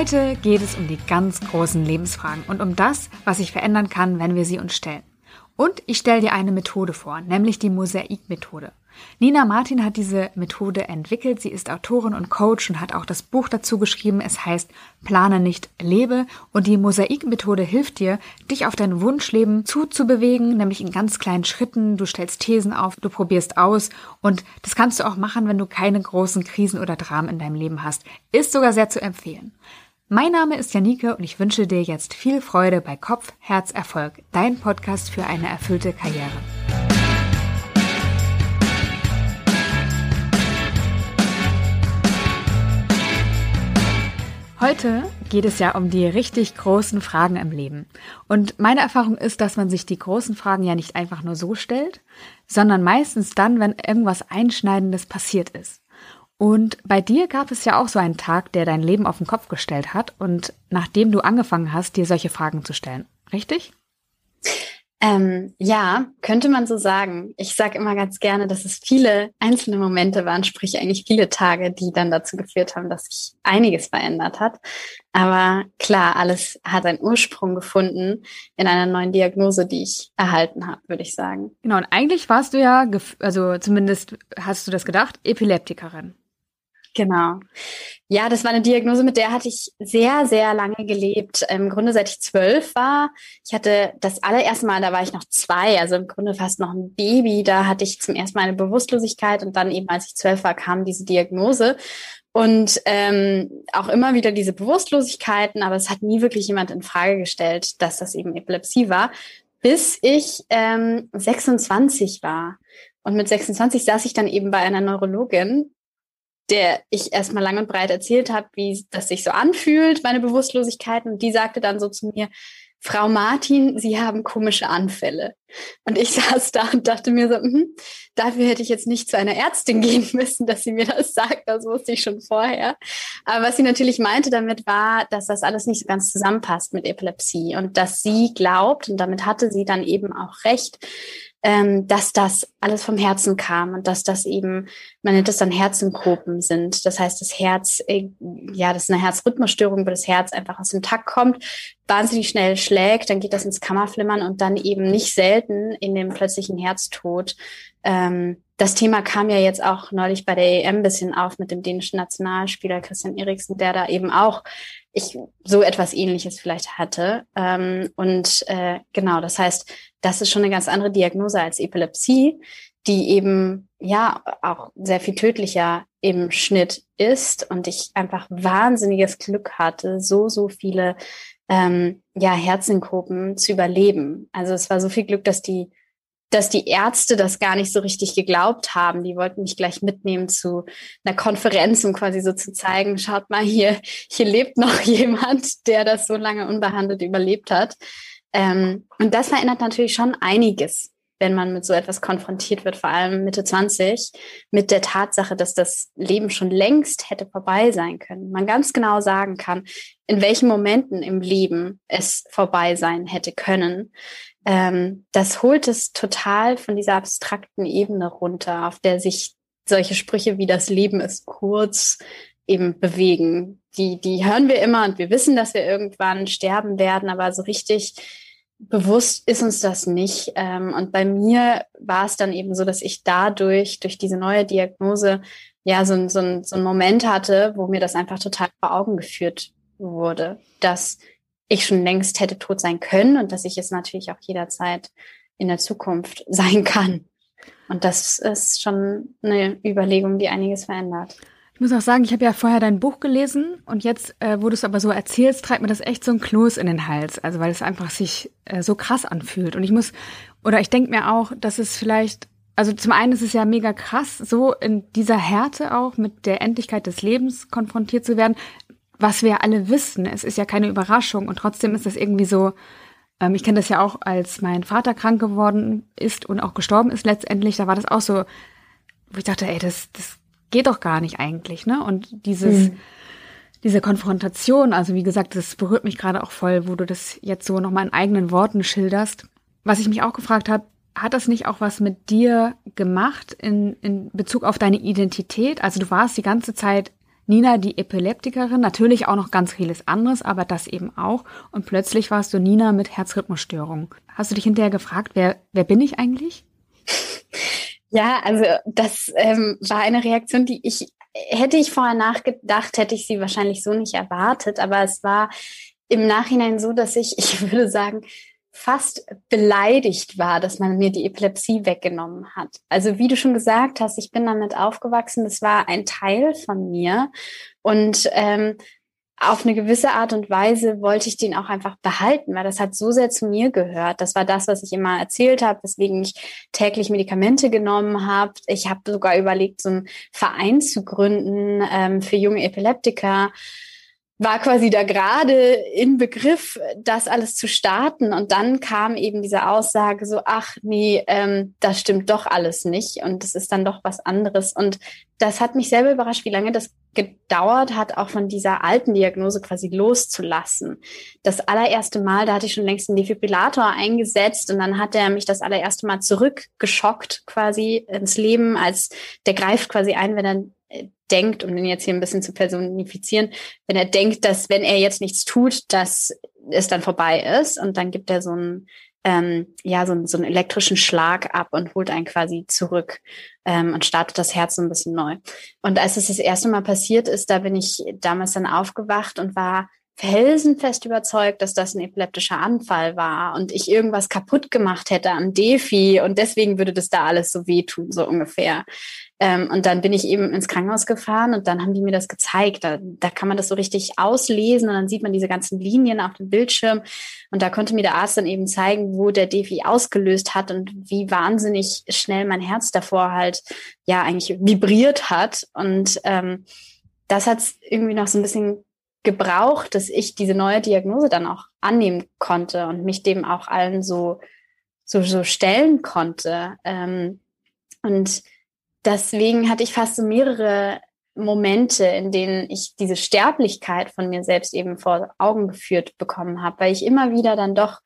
Heute geht es um die ganz großen Lebensfragen und um das, was sich verändern kann, wenn wir sie uns stellen. Und ich stelle dir eine Methode vor, nämlich die Mosaikmethode. Nina Martin hat diese Methode entwickelt. Sie ist Autorin und Coach und hat auch das Buch dazu geschrieben. Es heißt Plane nicht, lebe. Und die Mosaikmethode hilft dir, dich auf dein Wunschleben zuzubewegen, nämlich in ganz kleinen Schritten. Du stellst Thesen auf, du probierst aus. Und das kannst du auch machen, wenn du keine großen Krisen oder Dramen in deinem Leben hast. Ist sogar sehr zu empfehlen. Mein Name ist Janike und ich wünsche dir jetzt viel Freude bei Kopf, Herz, Erfolg, dein Podcast für eine erfüllte Karriere. Heute geht es ja um die richtig großen Fragen im Leben. Und meine Erfahrung ist, dass man sich die großen Fragen ja nicht einfach nur so stellt, sondern meistens dann, wenn irgendwas Einschneidendes passiert ist. Und bei dir gab es ja auch so einen Tag, der dein Leben auf den Kopf gestellt hat und nachdem du angefangen hast, dir solche Fragen zu stellen. Richtig? Ähm, ja, könnte man so sagen. Ich sage immer ganz gerne, dass es viele einzelne Momente waren, sprich eigentlich viele Tage, die dann dazu geführt haben, dass sich einiges verändert hat. Aber klar, alles hat einen Ursprung gefunden in einer neuen Diagnose, die ich erhalten habe, würde ich sagen. Genau, und eigentlich warst du ja, also zumindest hast du das gedacht, Epileptikerin. Genau. Ja, das war eine Diagnose, mit der hatte ich sehr, sehr lange gelebt. Im Grunde seit ich zwölf war. Ich hatte das allererste Mal, da war ich noch zwei, also im Grunde fast noch ein Baby. Da hatte ich zum ersten Mal eine Bewusstlosigkeit und dann eben, als ich zwölf war, kam diese Diagnose. Und ähm, auch immer wieder diese Bewusstlosigkeiten, aber es hat nie wirklich jemand in Frage gestellt, dass das eben Epilepsie war, bis ich ähm, 26 war. Und mit 26 saß ich dann eben bei einer Neurologin der ich erstmal lang und breit erzählt habe, wie das sich so anfühlt, meine Bewusstlosigkeit. Und die sagte dann so zu mir, Frau Martin, Sie haben komische Anfälle. Und ich saß da und dachte mir so, mh, dafür hätte ich jetzt nicht zu einer Ärztin gehen müssen, dass sie mir das sagt. Das wusste ich schon vorher. Aber was sie natürlich meinte damit war, dass das alles nicht so ganz zusammenpasst mit Epilepsie und dass sie glaubt, und damit hatte sie dann eben auch recht, ähm, dass das alles vom Herzen kam und dass das eben, man nennt das dann Herzenkopen sind. Das heißt, das Herz, äh, ja, das ist eine Herzrhythmusstörung, wo das Herz einfach aus dem Takt kommt, wahnsinnig schnell schlägt, dann geht das ins Kammerflimmern und dann eben nicht selten in dem plötzlichen Herztod. Ähm, das Thema kam ja jetzt auch neulich bei der EM bisschen auf mit dem dänischen Nationalspieler Christian Eriksen, der da eben auch ich so etwas ähnliches vielleicht hatte. Ähm, und äh, genau, das heißt, das ist schon eine ganz andere Diagnose als Epilepsie, die eben ja auch sehr viel tödlicher im Schnitt ist und ich einfach wahnsinniges Glück hatte, so, so viele ähm, ja, Herzinkopen zu überleben. Also es war so viel Glück, dass die dass die Ärzte das gar nicht so richtig geglaubt haben. Die wollten mich gleich mitnehmen zu einer Konferenz, um quasi so zu zeigen, schaut mal hier, hier lebt noch jemand, der das so lange unbehandelt überlebt hat. Ähm, und das verändert natürlich schon einiges, wenn man mit so etwas konfrontiert wird, vor allem Mitte 20, mit der Tatsache, dass das Leben schon längst hätte vorbei sein können. Man ganz genau sagen kann, in welchen Momenten im Leben es vorbei sein hätte können ähm, das holt es total von dieser abstrakten Ebene runter, auf der sich solche Sprüche wie das Leben ist kurz eben bewegen. Die, die hören wir immer und wir wissen, dass wir irgendwann sterben werden, aber so richtig bewusst ist uns das nicht. Ähm, und bei mir war es dann eben so, dass ich dadurch, durch diese neue Diagnose, ja, so, so, so einen Moment hatte, wo mir das einfach total vor Augen geführt wurde, dass ich schon längst hätte tot sein können und dass ich es natürlich auch jederzeit in der Zukunft sein kann. Und das ist schon eine Überlegung, die einiges verändert. Ich muss auch sagen, ich habe ja vorher dein Buch gelesen und jetzt, äh, wo du es aber so erzählst, treibt mir das echt so ein Kloß in den Hals. Also weil es einfach sich äh, so krass anfühlt. Und ich muss, oder ich denke mir auch, dass es vielleicht, also zum einen ist es ja mega krass, so in dieser Härte auch mit der Endlichkeit des Lebens konfrontiert zu werden was wir alle wissen. Es ist ja keine Überraschung und trotzdem ist das irgendwie so, ähm, ich kenne das ja auch, als mein Vater krank geworden ist und auch gestorben ist letztendlich, da war das auch so, wo ich dachte, ey, das, das geht doch gar nicht eigentlich, ne? Und dieses, mhm. diese Konfrontation, also wie gesagt, das berührt mich gerade auch voll, wo du das jetzt so nochmal in eigenen Worten schilderst. Was ich mich auch gefragt habe, hat das nicht auch was mit dir gemacht in, in Bezug auf deine Identität? Also du warst die ganze Zeit Nina die Epileptikerin, natürlich auch noch ganz vieles anderes, aber das eben auch. Und plötzlich warst du Nina mit Herzrhythmusstörung. Hast du dich hinterher gefragt, wer, wer bin ich eigentlich? Ja, also das ähm, war eine Reaktion, die ich hätte ich vorher nachgedacht, hätte ich sie wahrscheinlich so nicht erwartet. Aber es war im Nachhinein so, dass ich, ich würde sagen, fast beleidigt war, dass man mir die Epilepsie weggenommen hat. Also wie du schon gesagt hast, ich bin damit aufgewachsen, das war ein Teil von mir und ähm, auf eine gewisse Art und Weise wollte ich den auch einfach behalten, weil das hat so sehr zu mir gehört. Das war das, was ich immer erzählt habe, weswegen ich täglich Medikamente genommen habe. Ich habe sogar überlegt, so einen Verein zu gründen ähm, für junge Epileptiker war quasi da gerade in Begriff, das alles zu starten. Und dann kam eben diese Aussage so, ach nee, ähm, das stimmt doch alles nicht. Und es ist dann doch was anderes. Und das hat mich selber überrascht, wie lange das gedauert hat, auch von dieser alten Diagnose quasi loszulassen. Das allererste Mal, da hatte ich schon längst einen Defibrillator eingesetzt und dann hat er mich das allererste Mal zurückgeschockt quasi ins Leben, als der greift quasi ein, wenn er denkt, um den jetzt hier ein bisschen zu personifizieren, wenn er denkt, dass wenn er jetzt nichts tut, dass es dann vorbei ist und dann gibt er so einen, ähm, ja, so, so einen elektrischen Schlag ab und holt einen quasi zurück ähm, und startet das Herz so ein bisschen neu. Und als es das erste Mal passiert ist, da bin ich damals dann aufgewacht und war felsenfest überzeugt, dass das ein epileptischer Anfall war und ich irgendwas kaputt gemacht hätte am Defi und deswegen würde das da alles so wehtun, so ungefähr. Ähm, und dann bin ich eben ins Krankenhaus gefahren und dann haben die mir das gezeigt. Da, da kann man das so richtig auslesen und dann sieht man diese ganzen Linien auf dem Bildschirm. Und da konnte mir der Arzt dann eben zeigen, wo der Defi ausgelöst hat und wie wahnsinnig schnell mein Herz davor halt ja eigentlich vibriert hat. Und ähm, das hat irgendwie noch so ein bisschen gebraucht, dass ich diese neue Diagnose dann auch annehmen konnte und mich dem auch allen so so, so stellen konnte. Ähm, und deswegen hatte ich fast so mehrere Momente, in denen ich diese Sterblichkeit von mir selbst eben vor Augen geführt bekommen habe, weil ich immer wieder dann doch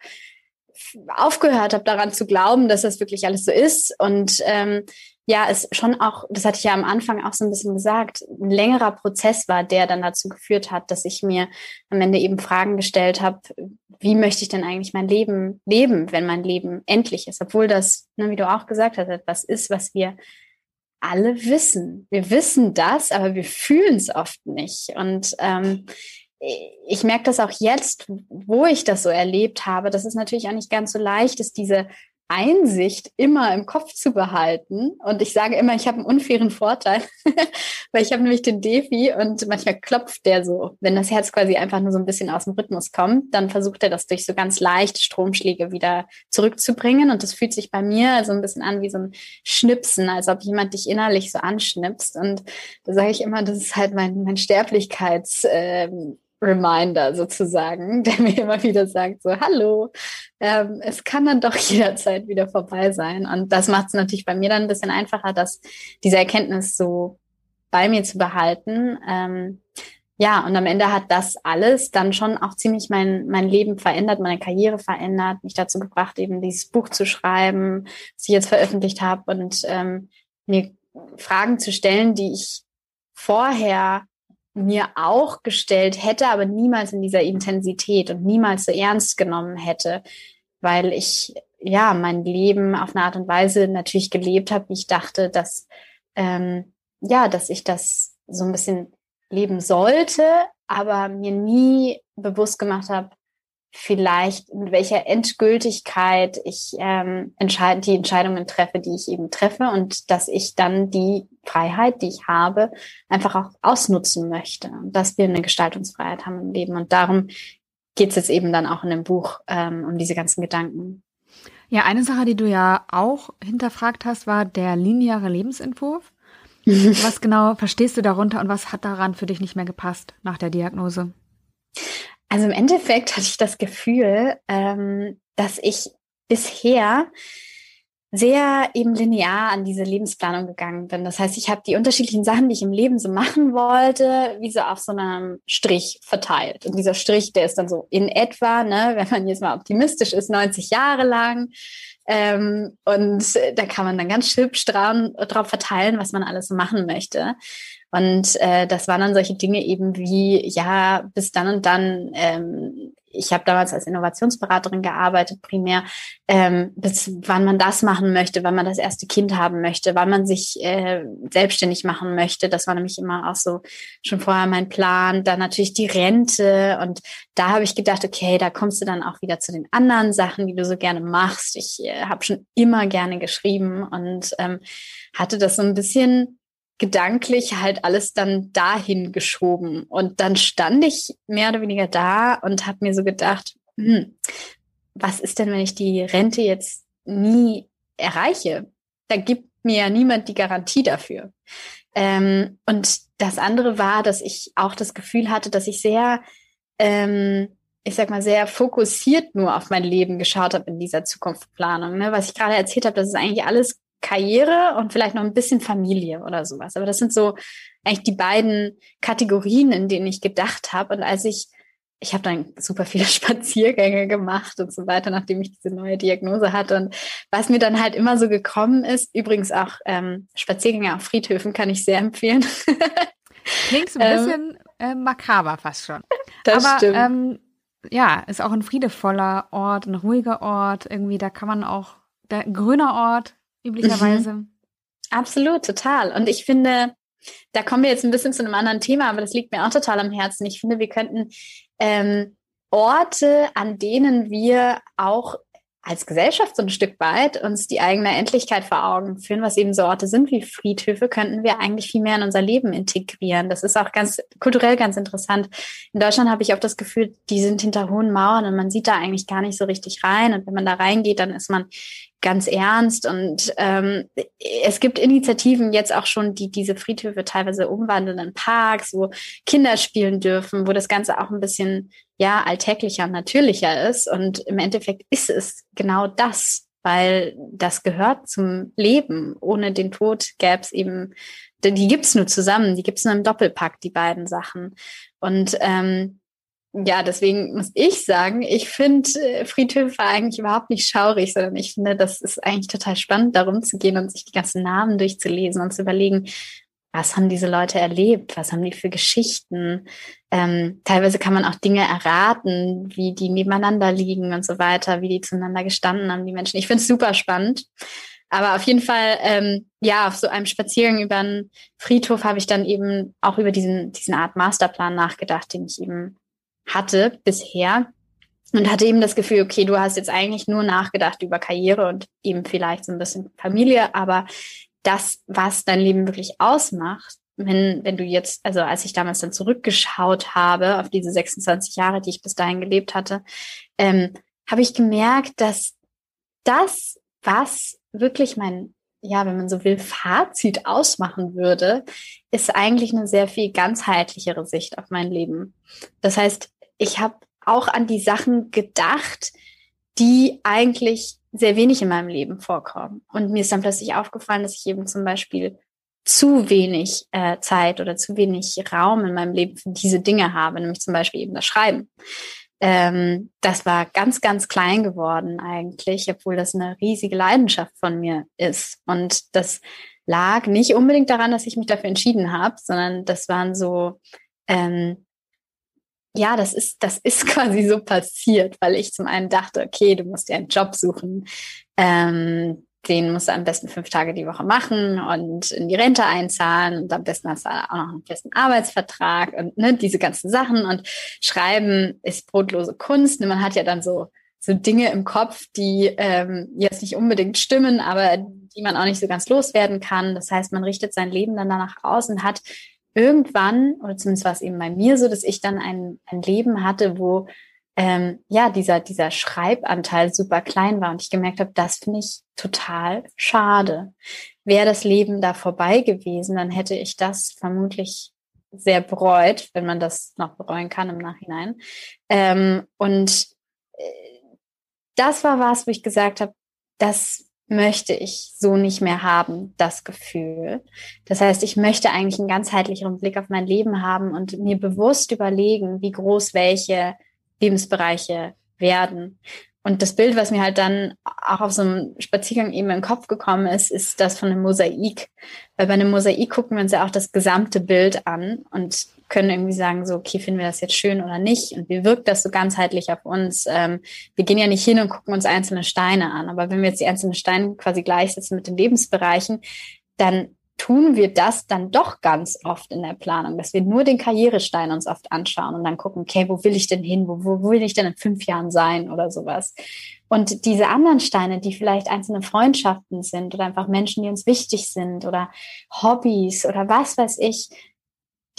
aufgehört habe, daran zu glauben, dass das wirklich alles so ist. Und ähm, ja, es schon auch, das hatte ich ja am Anfang auch so ein bisschen gesagt, ein längerer Prozess war, der dann dazu geführt hat, dass ich mir am Ende eben Fragen gestellt habe, wie möchte ich denn eigentlich mein Leben leben, wenn mein Leben endlich ist, obwohl das, ne, wie du auch gesagt hast, etwas ist, was wir alle wissen. Wir wissen das, aber wir fühlen es oft nicht. Und ähm, ich merke das auch jetzt, wo ich das so erlebt habe, dass es natürlich auch nicht ganz so leicht ist, diese Einsicht immer im Kopf zu behalten. Und ich sage immer, ich habe einen unfairen Vorteil, weil ich habe nämlich den Defi und manchmal klopft der so. Wenn das Herz quasi einfach nur so ein bisschen aus dem Rhythmus kommt, dann versucht er das durch so ganz leichte Stromschläge wieder zurückzubringen. Und das fühlt sich bei mir so ein bisschen an wie so ein Schnipsen, als ob jemand dich innerlich so anschnipst. Und da sage ich immer, das ist halt mein, mein Sterblichkeits, ähm, Reminder sozusagen, der mir immer wieder sagt, so, hallo, ähm, es kann dann doch jederzeit wieder vorbei sein. Und das macht es natürlich bei mir dann ein bisschen einfacher, dass diese Erkenntnis so bei mir zu behalten. Ähm, ja, und am Ende hat das alles dann schon auch ziemlich mein, mein Leben verändert, meine Karriere verändert, mich dazu gebracht, eben dieses Buch zu schreiben, das ich jetzt veröffentlicht habe und ähm, mir Fragen zu stellen, die ich vorher mir auch gestellt hätte, aber niemals in dieser Intensität und niemals so ernst genommen hätte, weil ich ja mein Leben auf eine Art und Weise natürlich gelebt habe, wie ich dachte, dass ähm, ja, dass ich das so ein bisschen leben sollte, aber mir nie bewusst gemacht habe, vielleicht mit welcher Endgültigkeit ich ähm, entscheid die Entscheidungen treffe, die ich eben treffe und dass ich dann die Freiheit, die ich habe, einfach auch ausnutzen möchte und dass wir eine Gestaltungsfreiheit haben im Leben und darum geht es jetzt eben dann auch in dem Buch ähm, um diese ganzen Gedanken. Ja, eine Sache, die du ja auch hinterfragt hast, war der lineare Lebensentwurf. was genau verstehst du darunter und was hat daran für dich nicht mehr gepasst nach der Diagnose? Also im Endeffekt hatte ich das Gefühl, ähm, dass ich bisher sehr eben linear an diese Lebensplanung gegangen bin. Das heißt, ich habe die unterschiedlichen Sachen, die ich im Leben so machen wollte, wie so auf so einem Strich verteilt. Und dieser Strich, der ist dann so in etwa, ne, wenn man jetzt mal optimistisch ist, 90 Jahre lang. Ähm, und da kann man dann ganz hübsch drauf verteilen, was man alles so machen möchte. Und äh, das waren dann solche Dinge eben wie, ja, bis dann und dann, ähm, ich habe damals als Innovationsberaterin gearbeitet, primär, ähm, bis wann man das machen möchte, wann man das erste Kind haben möchte, wann man sich äh, selbstständig machen möchte. Das war nämlich immer auch so schon vorher mein Plan. Dann natürlich die Rente. Und da habe ich gedacht, okay, da kommst du dann auch wieder zu den anderen Sachen, die du so gerne machst. Ich äh, habe schon immer gerne geschrieben und ähm, hatte das so ein bisschen gedanklich halt alles dann dahin geschoben. Und dann stand ich mehr oder weniger da und habe mir so gedacht, hm, was ist denn, wenn ich die Rente jetzt nie erreiche? Da gibt mir ja niemand die Garantie dafür. Ähm, und das andere war, dass ich auch das Gefühl hatte, dass ich sehr, ähm, ich sag mal, sehr fokussiert nur auf mein Leben geschaut habe in dieser Zukunftsplanung. Ne? Was ich gerade erzählt habe, das ist eigentlich alles Karriere und vielleicht noch ein bisschen Familie oder sowas. Aber das sind so eigentlich die beiden Kategorien, in denen ich gedacht habe. Und als ich, ich habe dann super viele Spaziergänge gemacht und so weiter, nachdem ich diese neue Diagnose hatte. Und was mir dann halt immer so gekommen ist, übrigens auch ähm, Spaziergänge auf Friedhöfen kann ich sehr empfehlen. Klingt so ein ähm, bisschen äh, makaber fast schon. Das Aber stimmt. Ähm, ja, ist auch ein friedevoller Ort, ein ruhiger Ort. Irgendwie, da kann man auch, der, ein grüner Ort, üblicherweise. Mhm. Absolut, total. Und ich finde, da kommen wir jetzt ein bisschen zu einem anderen Thema, aber das liegt mir auch total am Herzen. Ich finde, wir könnten ähm, Orte, an denen wir auch als Gesellschaft so ein Stück weit uns die eigene Endlichkeit vor Augen führen, was eben so Orte sind wie Friedhöfe, könnten wir eigentlich viel mehr in unser Leben integrieren. Das ist auch ganz kulturell ganz interessant. In Deutschland habe ich auch das Gefühl, die sind hinter hohen Mauern und man sieht da eigentlich gar nicht so richtig rein. Und wenn man da reingeht, dann ist man ganz ernst. Und ähm, es gibt Initiativen jetzt auch schon, die diese Friedhöfe teilweise umwandeln in Parks, wo Kinder spielen dürfen, wo das Ganze auch ein bisschen ja alltäglicher und natürlicher ist. Und im Endeffekt ist es genau das, weil das gehört zum Leben. Ohne den Tod gäbe es eben, die gibt's nur zusammen, die gibt's nur im Doppelpack, die beiden Sachen. Und ähm, ja, deswegen muss ich sagen, ich finde äh, Friedhöfe eigentlich überhaupt nicht schaurig, sondern ich finde, das ist eigentlich total spannend, darum zu gehen und sich die ganzen Namen durchzulesen und zu überlegen, was haben diese Leute erlebt, was haben die für Geschichten. Ähm, teilweise kann man auch Dinge erraten, wie die nebeneinander liegen und so weiter, wie die zueinander gestanden haben, die Menschen. Ich finde es super spannend. Aber auf jeden Fall, ähm, ja, auf so einem Spaziergang über einen Friedhof habe ich dann eben auch über diesen, diesen Art Masterplan nachgedacht, den ich eben hatte bisher und hatte eben das Gefühl, okay, du hast jetzt eigentlich nur nachgedacht über Karriere und eben vielleicht so ein bisschen Familie, aber das, was dein Leben wirklich ausmacht, wenn, wenn du jetzt, also als ich damals dann zurückgeschaut habe auf diese 26 Jahre, die ich bis dahin gelebt hatte, ähm, habe ich gemerkt, dass das, was wirklich mein, ja, wenn man so will, Fazit ausmachen würde, ist eigentlich eine sehr viel ganzheitlichere Sicht auf mein Leben. Das heißt, ich habe auch an die Sachen gedacht, die eigentlich sehr wenig in meinem Leben vorkommen. Und mir ist dann plötzlich aufgefallen, dass ich eben zum Beispiel zu wenig äh, Zeit oder zu wenig Raum in meinem Leben für diese Dinge habe, nämlich zum Beispiel eben das Schreiben. Ähm, das war ganz, ganz klein geworden eigentlich, obwohl das eine riesige Leidenschaft von mir ist. Und das lag nicht unbedingt daran, dass ich mich dafür entschieden habe, sondern das waren so ähm, ja, das ist, das ist quasi so passiert, weil ich zum einen dachte, okay, du musst dir einen Job suchen, ähm, den musst du am besten fünf Tage die Woche machen und in die Rente einzahlen und am besten hast du auch noch einen festen Arbeitsvertrag und ne, diese ganzen Sachen und Schreiben ist brotlose Kunst. Man hat ja dann so so Dinge im Kopf, die ähm, jetzt nicht unbedingt stimmen, aber die man auch nicht so ganz loswerden kann. Das heißt, man richtet sein Leben dann danach aus und hat irgendwann, oder zumindest war es eben bei mir so, dass ich dann ein, ein Leben hatte, wo ähm, ja dieser, dieser Schreibanteil super klein war und ich gemerkt habe, das finde ich total schade. Wäre das Leben da vorbei gewesen, dann hätte ich das vermutlich sehr bereut, wenn man das noch bereuen kann im Nachhinein. Ähm, und äh, das war was, wo ich gesagt habe, das möchte ich so nicht mehr haben, das Gefühl. Das heißt, ich möchte eigentlich einen ganzheitlicheren Blick auf mein Leben haben und mir bewusst überlegen, wie groß welche Lebensbereiche werden. und das Bild, was mir halt dann auch auf so einem Spaziergang eben im Kopf gekommen ist, ist das von einem Mosaik. Weil bei einem Mosaik gucken wir uns ja auch das gesamte Bild an und können irgendwie sagen, so, okay, finden wir das jetzt schön oder nicht? Und wie wirkt das so ganzheitlich auf uns? Ähm, wir gehen ja nicht hin und gucken uns einzelne Steine an. Aber wenn wir jetzt die einzelnen Steine quasi gleichsetzen mit den Lebensbereichen, dann tun wir das dann doch ganz oft in der Planung, dass wir nur den Karrierestein uns oft anschauen und dann gucken, okay, wo will ich denn hin? Wo, wo will ich denn in fünf Jahren sein oder sowas? Und diese anderen Steine, die vielleicht einzelne Freundschaften sind oder einfach Menschen, die uns wichtig sind oder Hobbys oder was weiß ich,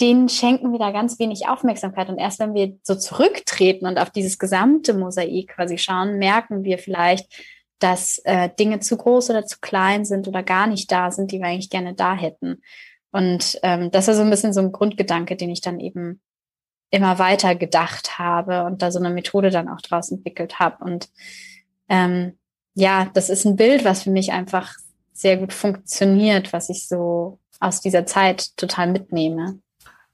denen schenken wir da ganz wenig Aufmerksamkeit. Und erst wenn wir so zurücktreten und auf dieses gesamte Mosaik quasi schauen, merken wir vielleicht, dass äh, Dinge zu groß oder zu klein sind oder gar nicht da sind, die wir eigentlich gerne da hätten. Und ähm, das ist so ein bisschen so ein Grundgedanke, den ich dann eben immer weiter gedacht habe und da so eine Methode dann auch draus entwickelt habe. Und ähm, ja, das ist ein Bild, was für mich einfach sehr gut funktioniert, was ich so aus dieser Zeit total mitnehme.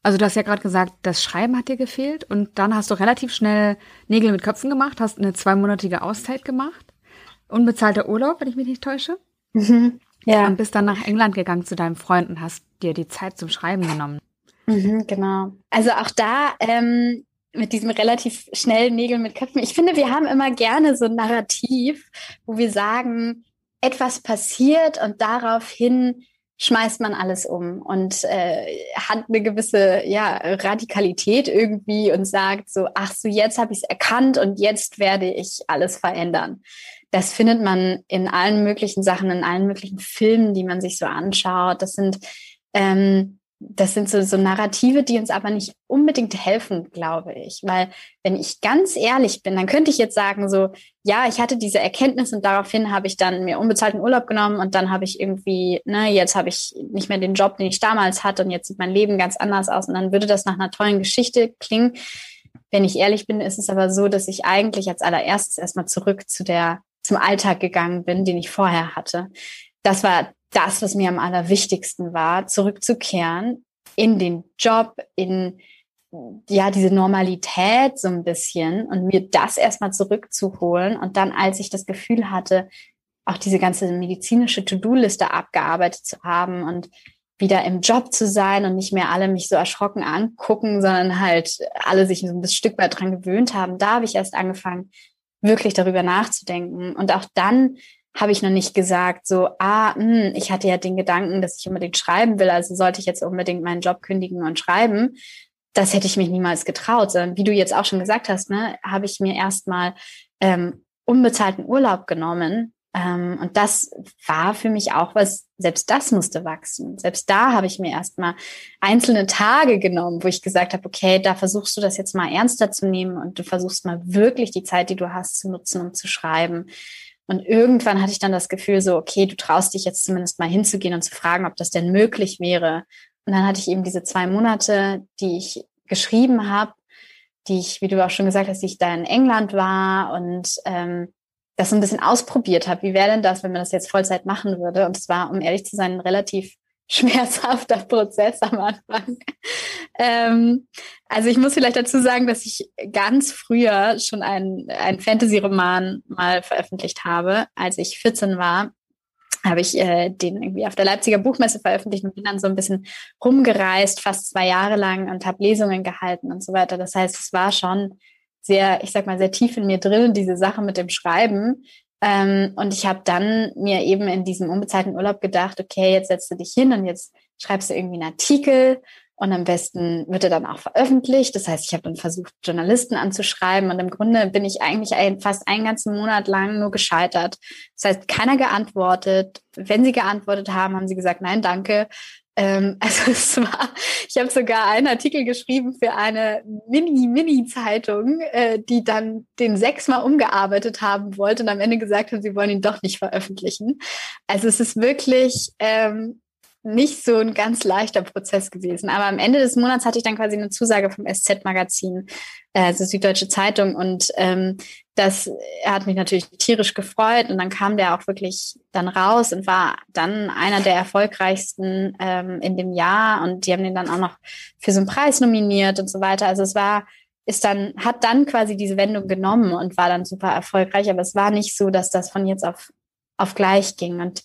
Also du hast ja gerade gesagt, das Schreiben hat dir gefehlt und dann hast du relativ schnell Nägel mit Köpfen gemacht, hast eine zweimonatige Auszeit gemacht. Unbezahlter Urlaub, wenn ich mich nicht täusche. Mhm. Ja. Und bist dann nach England gegangen zu deinem Freund und hast dir die Zeit zum Schreiben genommen. Mhm, genau. Also auch da ähm, mit diesem relativ schnellen Nägel mit Köpfen. Ich finde, wir haben immer gerne so ein Narrativ, wo wir sagen, etwas passiert und daraufhin schmeißt man alles um und äh, hat eine gewisse ja, Radikalität irgendwie und sagt so, ach so, jetzt habe ich es erkannt und jetzt werde ich alles verändern das findet man in allen möglichen Sachen, in allen möglichen Filmen, die man sich so anschaut. Das sind, ähm, das sind so, so Narrative, die uns aber nicht unbedingt helfen, glaube ich. Weil wenn ich ganz ehrlich bin, dann könnte ich jetzt sagen, so, ja, ich hatte diese Erkenntnis und daraufhin habe ich dann mir unbezahlten Urlaub genommen und dann habe ich irgendwie, ne, jetzt habe ich nicht mehr den Job, den ich damals hatte und jetzt sieht mein Leben ganz anders aus und dann würde das nach einer tollen Geschichte klingen. Wenn ich ehrlich bin, ist es aber so, dass ich eigentlich als allererstes erstmal zurück zu der zum Alltag gegangen bin, den ich vorher hatte. Das war das, was mir am allerwichtigsten war, zurückzukehren in den Job, in ja, diese Normalität so ein bisschen und mir das erstmal zurückzuholen. Und dann, als ich das Gefühl hatte, auch diese ganze medizinische To-Do-Liste abgearbeitet zu haben und wieder im Job zu sein und nicht mehr alle mich so erschrocken angucken, sondern halt alle sich so ein Stück weit dran gewöhnt haben, da habe ich erst angefangen, wirklich darüber nachzudenken. Und auch dann habe ich noch nicht gesagt, so, ah, mh, hm, ich hatte ja den Gedanken, dass ich unbedingt schreiben will, also sollte ich jetzt unbedingt meinen Job kündigen und schreiben. Das hätte ich mich niemals getraut, sondern wie du jetzt auch schon gesagt hast, ne, habe ich mir erstmal ähm, unbezahlten Urlaub genommen ähm, und das war für mich auch was, selbst das musste wachsen. Selbst da habe ich mir erstmal einzelne Tage genommen, wo ich gesagt habe, okay, da versuchst du das jetzt mal ernster zu nehmen und du versuchst mal wirklich die Zeit, die du hast, zu nutzen, um zu schreiben. Und irgendwann hatte ich dann das Gefühl so, okay, du traust dich jetzt zumindest mal hinzugehen und zu fragen, ob das denn möglich wäre. Und dann hatte ich eben diese zwei Monate, die ich geschrieben habe, die ich, wie du auch schon gesagt hast, die ich da in England war und ähm, das so ein bisschen ausprobiert habe. Wie wäre denn das, wenn man das jetzt Vollzeit machen würde? Und es war, um ehrlich zu sein, ein relativ schmerzhafter Prozess am Anfang. ähm, also ich muss vielleicht dazu sagen, dass ich ganz früher schon einen, Fantasy-Roman mal veröffentlicht habe. Als ich 14 war, habe ich äh, den irgendwie auf der Leipziger Buchmesse veröffentlicht und bin dann so ein bisschen rumgereist, fast zwei Jahre lang und habe Lesungen gehalten und so weiter. Das heißt, es war schon sehr, ich sag mal, sehr tief in mir drin, diese Sache mit dem Schreiben. Ähm, und ich habe dann mir eben in diesem unbezahlten Urlaub gedacht, okay, jetzt setzt du dich hin und jetzt schreibst du irgendwie einen Artikel und am besten wird er dann auch veröffentlicht. Das heißt, ich habe dann versucht, Journalisten anzuschreiben und im Grunde bin ich eigentlich ein, fast einen ganzen Monat lang nur gescheitert. Das heißt, keiner geantwortet. Wenn sie geantwortet haben, haben sie gesagt, nein, danke. Ähm, also es war, ich habe sogar einen Artikel geschrieben für eine Mini-Mini-Zeitung, äh, die dann den sechsmal umgearbeitet haben wollte und am Ende gesagt haben, sie wollen ihn doch nicht veröffentlichen. Also es ist wirklich ähm, nicht so ein ganz leichter Prozess gewesen. Aber am Ende des Monats hatte ich dann quasi eine Zusage vom SZ-Magazin, äh, also Süddeutsche Zeitung. Und ähm, das er hat mich natürlich tierisch gefreut. Und dann kam der auch wirklich dann raus und war dann einer der erfolgreichsten ähm, in dem Jahr. Und die haben den dann auch noch für so einen Preis nominiert und so weiter. Also es war ist dann, hat dann quasi diese Wendung genommen und war dann super erfolgreich. Aber es war nicht so, dass das von jetzt auf, auf gleich ging. Und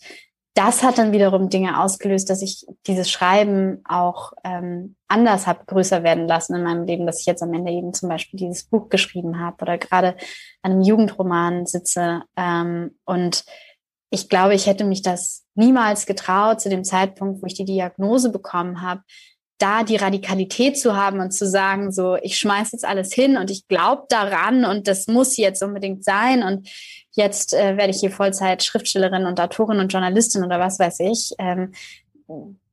das hat dann wiederum Dinge ausgelöst, dass ich dieses Schreiben auch ähm, anders habe größer werden lassen in meinem Leben, dass ich jetzt am Ende eben zum Beispiel dieses Buch geschrieben habe oder gerade an einem Jugendroman sitze. Ähm, und ich glaube, ich hätte mich das niemals getraut zu dem Zeitpunkt, wo ich die Diagnose bekommen habe, da die Radikalität zu haben und zu sagen, so, ich schmeiß jetzt alles hin und ich glaube daran und das muss jetzt unbedingt sein und jetzt äh, werde ich hier Vollzeit Schriftstellerin und Autorin und Journalistin oder was weiß ich. Ähm,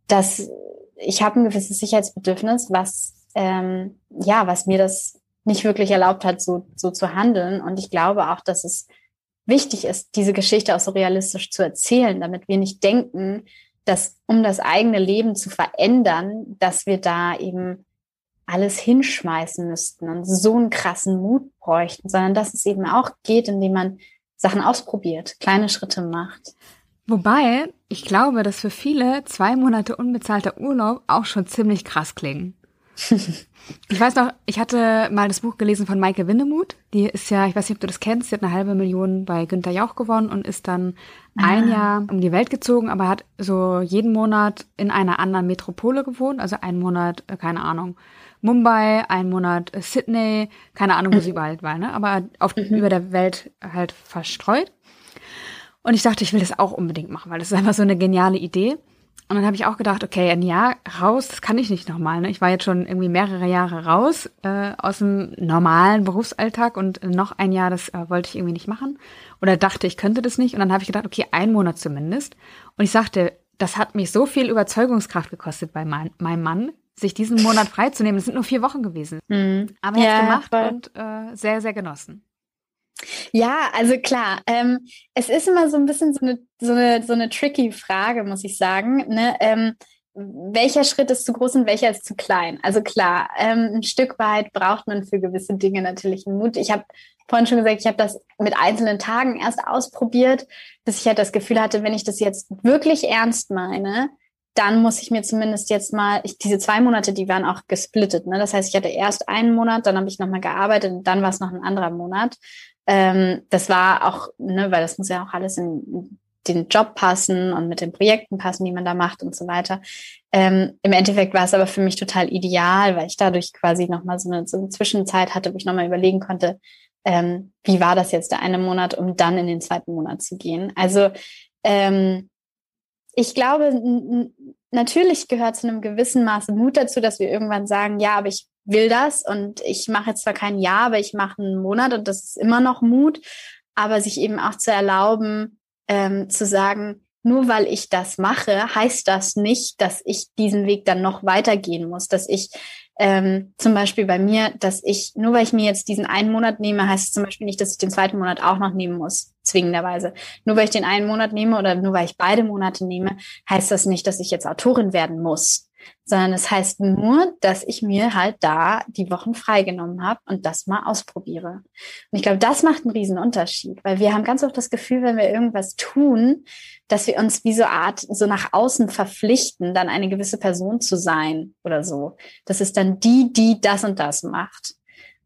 dass ich habe ein gewisses Sicherheitsbedürfnis, was ähm, ja, was mir das nicht wirklich erlaubt hat, so, so zu handeln. Und ich glaube auch, dass es wichtig ist, diese Geschichte auch so realistisch zu erzählen, damit wir nicht denken, dass um das eigene Leben zu verändern, dass wir da eben alles hinschmeißen müssten und so einen krassen Mut bräuchten, sondern dass es eben auch geht, indem man Sachen ausprobiert, kleine Schritte macht. Wobei, ich glaube, dass für viele zwei Monate unbezahlter Urlaub auch schon ziemlich krass klingen. ich weiß noch, ich hatte mal das Buch gelesen von Maike Windemuth. Die ist ja, ich weiß nicht, ob du das kennst, sie hat eine halbe Million bei Günter Jauch gewonnen und ist dann ah. ein Jahr um die Welt gezogen, aber hat so jeden Monat in einer anderen Metropole gewohnt. Also einen Monat, äh, keine Ahnung, Mumbai, einen Monat Sydney, keine Ahnung, wo sie überall war, ne? aber auf, mhm. über der Welt halt verstreut. Und ich dachte, ich will das auch unbedingt machen, weil das ist einfach so eine geniale Idee. Und dann habe ich auch gedacht, okay, ein Jahr raus, das kann ich nicht nochmal. Ne? Ich war jetzt schon irgendwie mehrere Jahre raus äh, aus dem normalen Berufsalltag und noch ein Jahr, das äh, wollte ich irgendwie nicht machen. Oder dachte, ich könnte das nicht. Und dann habe ich gedacht, okay, ein Monat zumindest. Und ich sagte, das hat mich so viel Überzeugungskraft gekostet bei mein, meinem Mann, sich diesen Monat freizunehmen. Es sind nur vier Wochen gewesen. Mhm. Aber er ja, hat gemacht und äh, sehr, sehr genossen. Ja, also klar, ähm, es ist immer so ein bisschen so eine, so eine, so eine tricky Frage, muss ich sagen. Ne? Ähm, welcher Schritt ist zu groß und welcher ist zu klein? Also klar, ähm, ein Stück weit braucht man für gewisse Dinge natürlich einen Mut. Ich habe vorhin schon gesagt, ich habe das mit einzelnen Tagen erst ausprobiert, bis ich halt das Gefühl hatte, wenn ich das jetzt wirklich ernst meine, dann muss ich mir zumindest jetzt mal, ich, diese zwei Monate, die waren auch gesplittet. Ne? Das heißt, ich hatte erst einen Monat, dann habe ich nochmal gearbeitet und dann war es noch ein anderer Monat. Ähm, das war auch, ne, weil das muss ja auch alles in den Job passen und mit den Projekten passen, die man da macht und so weiter. Ähm, Im Endeffekt war es aber für mich total ideal, weil ich dadurch quasi nochmal so eine, so eine Zwischenzeit hatte, wo ich nochmal überlegen konnte, ähm, wie war das jetzt der eine Monat, um dann in den zweiten Monat zu gehen. Also ähm, ich glaube, natürlich gehört zu einem gewissen Maße Mut dazu, dass wir irgendwann sagen, ja, aber ich will das und ich mache jetzt zwar kein Jahr, aber ich mache einen Monat und das ist immer noch Mut, aber sich eben auch zu erlauben, ähm, zu sagen, nur weil ich das mache, heißt das nicht, dass ich diesen Weg dann noch weitergehen muss, dass ich ähm, zum Beispiel bei mir, dass ich, nur weil ich mir jetzt diesen einen Monat nehme, heißt es zum Beispiel nicht, dass ich den zweiten Monat auch noch nehmen muss, zwingenderweise. Nur weil ich den einen Monat nehme oder nur weil ich beide Monate nehme, heißt das nicht, dass ich jetzt Autorin werden muss sondern es heißt nur, dass ich mir halt da die Wochen freigenommen habe und das mal ausprobiere. Und ich glaube, das macht einen riesen Unterschied, weil wir haben ganz oft das Gefühl, wenn wir irgendwas tun, dass wir uns wie so Art so nach außen verpflichten, dann eine gewisse Person zu sein oder so. Das ist dann die, die das und das macht.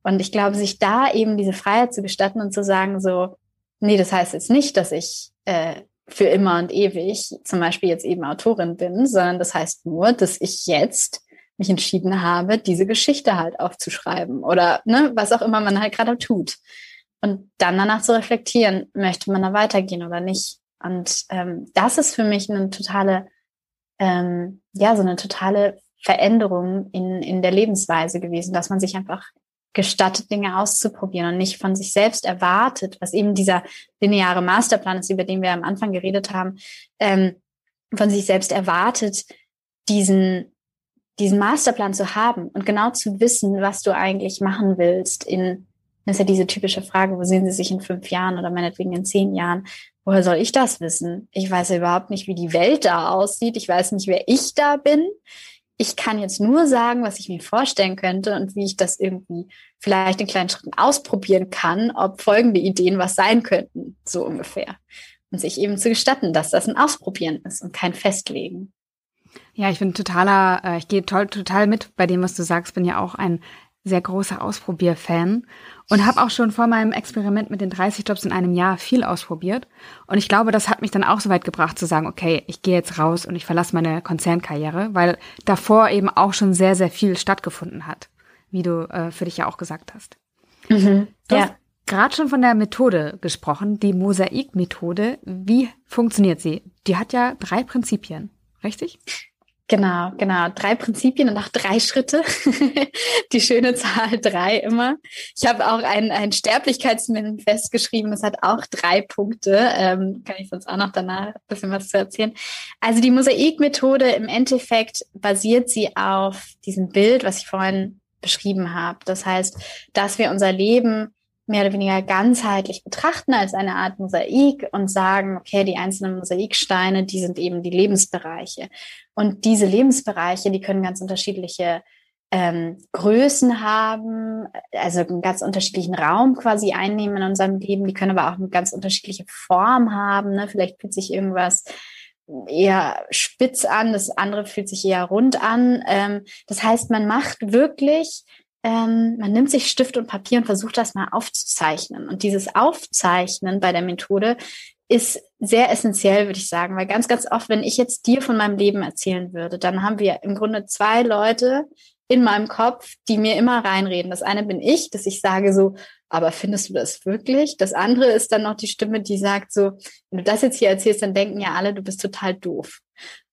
Und ich glaube, sich da eben diese Freiheit zu gestatten und zu sagen so, nee, das heißt jetzt nicht, dass ich äh, für immer und ewig zum Beispiel jetzt eben Autorin bin, sondern das heißt nur, dass ich jetzt mich entschieden habe, diese Geschichte halt aufzuschreiben oder ne, was auch immer man halt gerade tut. Und dann danach zu reflektieren, möchte man da weitergehen oder nicht. Und ähm, das ist für mich eine totale, ähm, ja, so eine totale Veränderung in, in der Lebensweise gewesen, dass man sich einfach gestattet, Dinge auszuprobieren und nicht von sich selbst erwartet, was eben dieser lineare Masterplan ist, über den wir am Anfang geredet haben, ähm, von sich selbst erwartet, diesen, diesen Masterplan zu haben und genau zu wissen, was du eigentlich machen willst in, das ist ja diese typische Frage, wo sehen Sie sich in fünf Jahren oder meinetwegen in zehn Jahren? Woher soll ich das wissen? Ich weiß ja überhaupt nicht, wie die Welt da aussieht. Ich weiß nicht, wer ich da bin ich kann jetzt nur sagen, was ich mir vorstellen könnte und wie ich das irgendwie vielleicht in kleinen Schritten ausprobieren kann, ob folgende Ideen was sein könnten, so ungefähr. Und sich eben zu gestatten, dass das ein Ausprobieren ist und kein Festlegen. Ja, ich bin totaler, äh, ich gehe total mit bei dem, was du sagst, bin ja auch ein sehr großer Ausprobierfan und habe auch schon vor meinem Experiment mit den 30 Jobs in einem Jahr viel ausprobiert. Und ich glaube, das hat mich dann auch so weit gebracht zu sagen, okay, ich gehe jetzt raus und ich verlasse meine Konzernkarriere, weil davor eben auch schon sehr, sehr viel stattgefunden hat, wie du äh, für dich ja auch gesagt hast. Mhm, du ja. hast gerade schon von der Methode gesprochen, die Mosaik-Methode. Wie funktioniert sie? Die hat ja drei Prinzipien, richtig? Genau, genau. Drei Prinzipien und auch drei Schritte. Die schöne Zahl drei immer. Ich habe auch ein, ein Sterblichkeitsmanifest geschrieben. Das hat auch drei Punkte. Ähm, kann ich sonst auch noch danach ein bisschen was zu erzählen. Also die Mosaikmethode im Endeffekt basiert sie auf diesem Bild, was ich vorhin beschrieben habe. Das heißt, dass wir unser Leben mehr oder weniger ganzheitlich betrachten als eine Art Mosaik und sagen, okay, die einzelnen Mosaiksteine, die sind eben die Lebensbereiche. Und diese Lebensbereiche, die können ganz unterschiedliche ähm, Größen haben, also einen ganz unterschiedlichen Raum quasi einnehmen in unserem Leben. Die können aber auch eine ganz unterschiedliche Form haben. Ne? Vielleicht fühlt sich irgendwas eher spitz an, das andere fühlt sich eher rund an. Ähm, das heißt, man macht wirklich ähm, man nimmt sich Stift und Papier und versucht das mal aufzuzeichnen. Und dieses Aufzeichnen bei der Methode ist sehr essentiell, würde ich sagen, weil ganz, ganz oft, wenn ich jetzt dir von meinem Leben erzählen würde, dann haben wir im Grunde zwei Leute in meinem Kopf, die mir immer reinreden. Das eine bin ich, dass ich sage so, aber findest du das wirklich? Das andere ist dann noch die Stimme, die sagt so, wenn du das jetzt hier erzählst, dann denken ja alle, du bist total doof.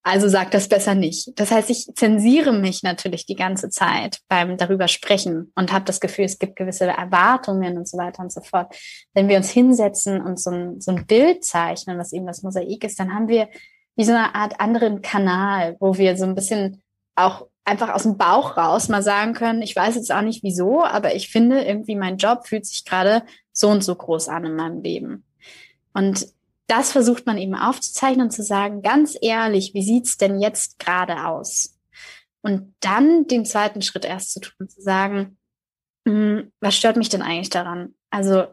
Also sag das besser nicht. Das heißt, ich zensiere mich natürlich die ganze Zeit beim darüber sprechen und habe das Gefühl, es gibt gewisse Erwartungen und so weiter und so fort. Wenn wir uns hinsetzen und so ein, so ein Bild zeichnen, was eben das Mosaik ist, dann haben wir wie so eine Art anderen Kanal, wo wir so ein bisschen auch einfach aus dem Bauch raus mal sagen können, ich weiß jetzt auch nicht wieso, aber ich finde irgendwie mein Job fühlt sich gerade so und so groß an in meinem Leben. Und das versucht man eben aufzuzeichnen und zu sagen, ganz ehrlich, wie sieht's denn jetzt gerade aus? Und dann den zweiten Schritt erst zu tun, zu sagen, hm, was stört mich denn eigentlich daran? Also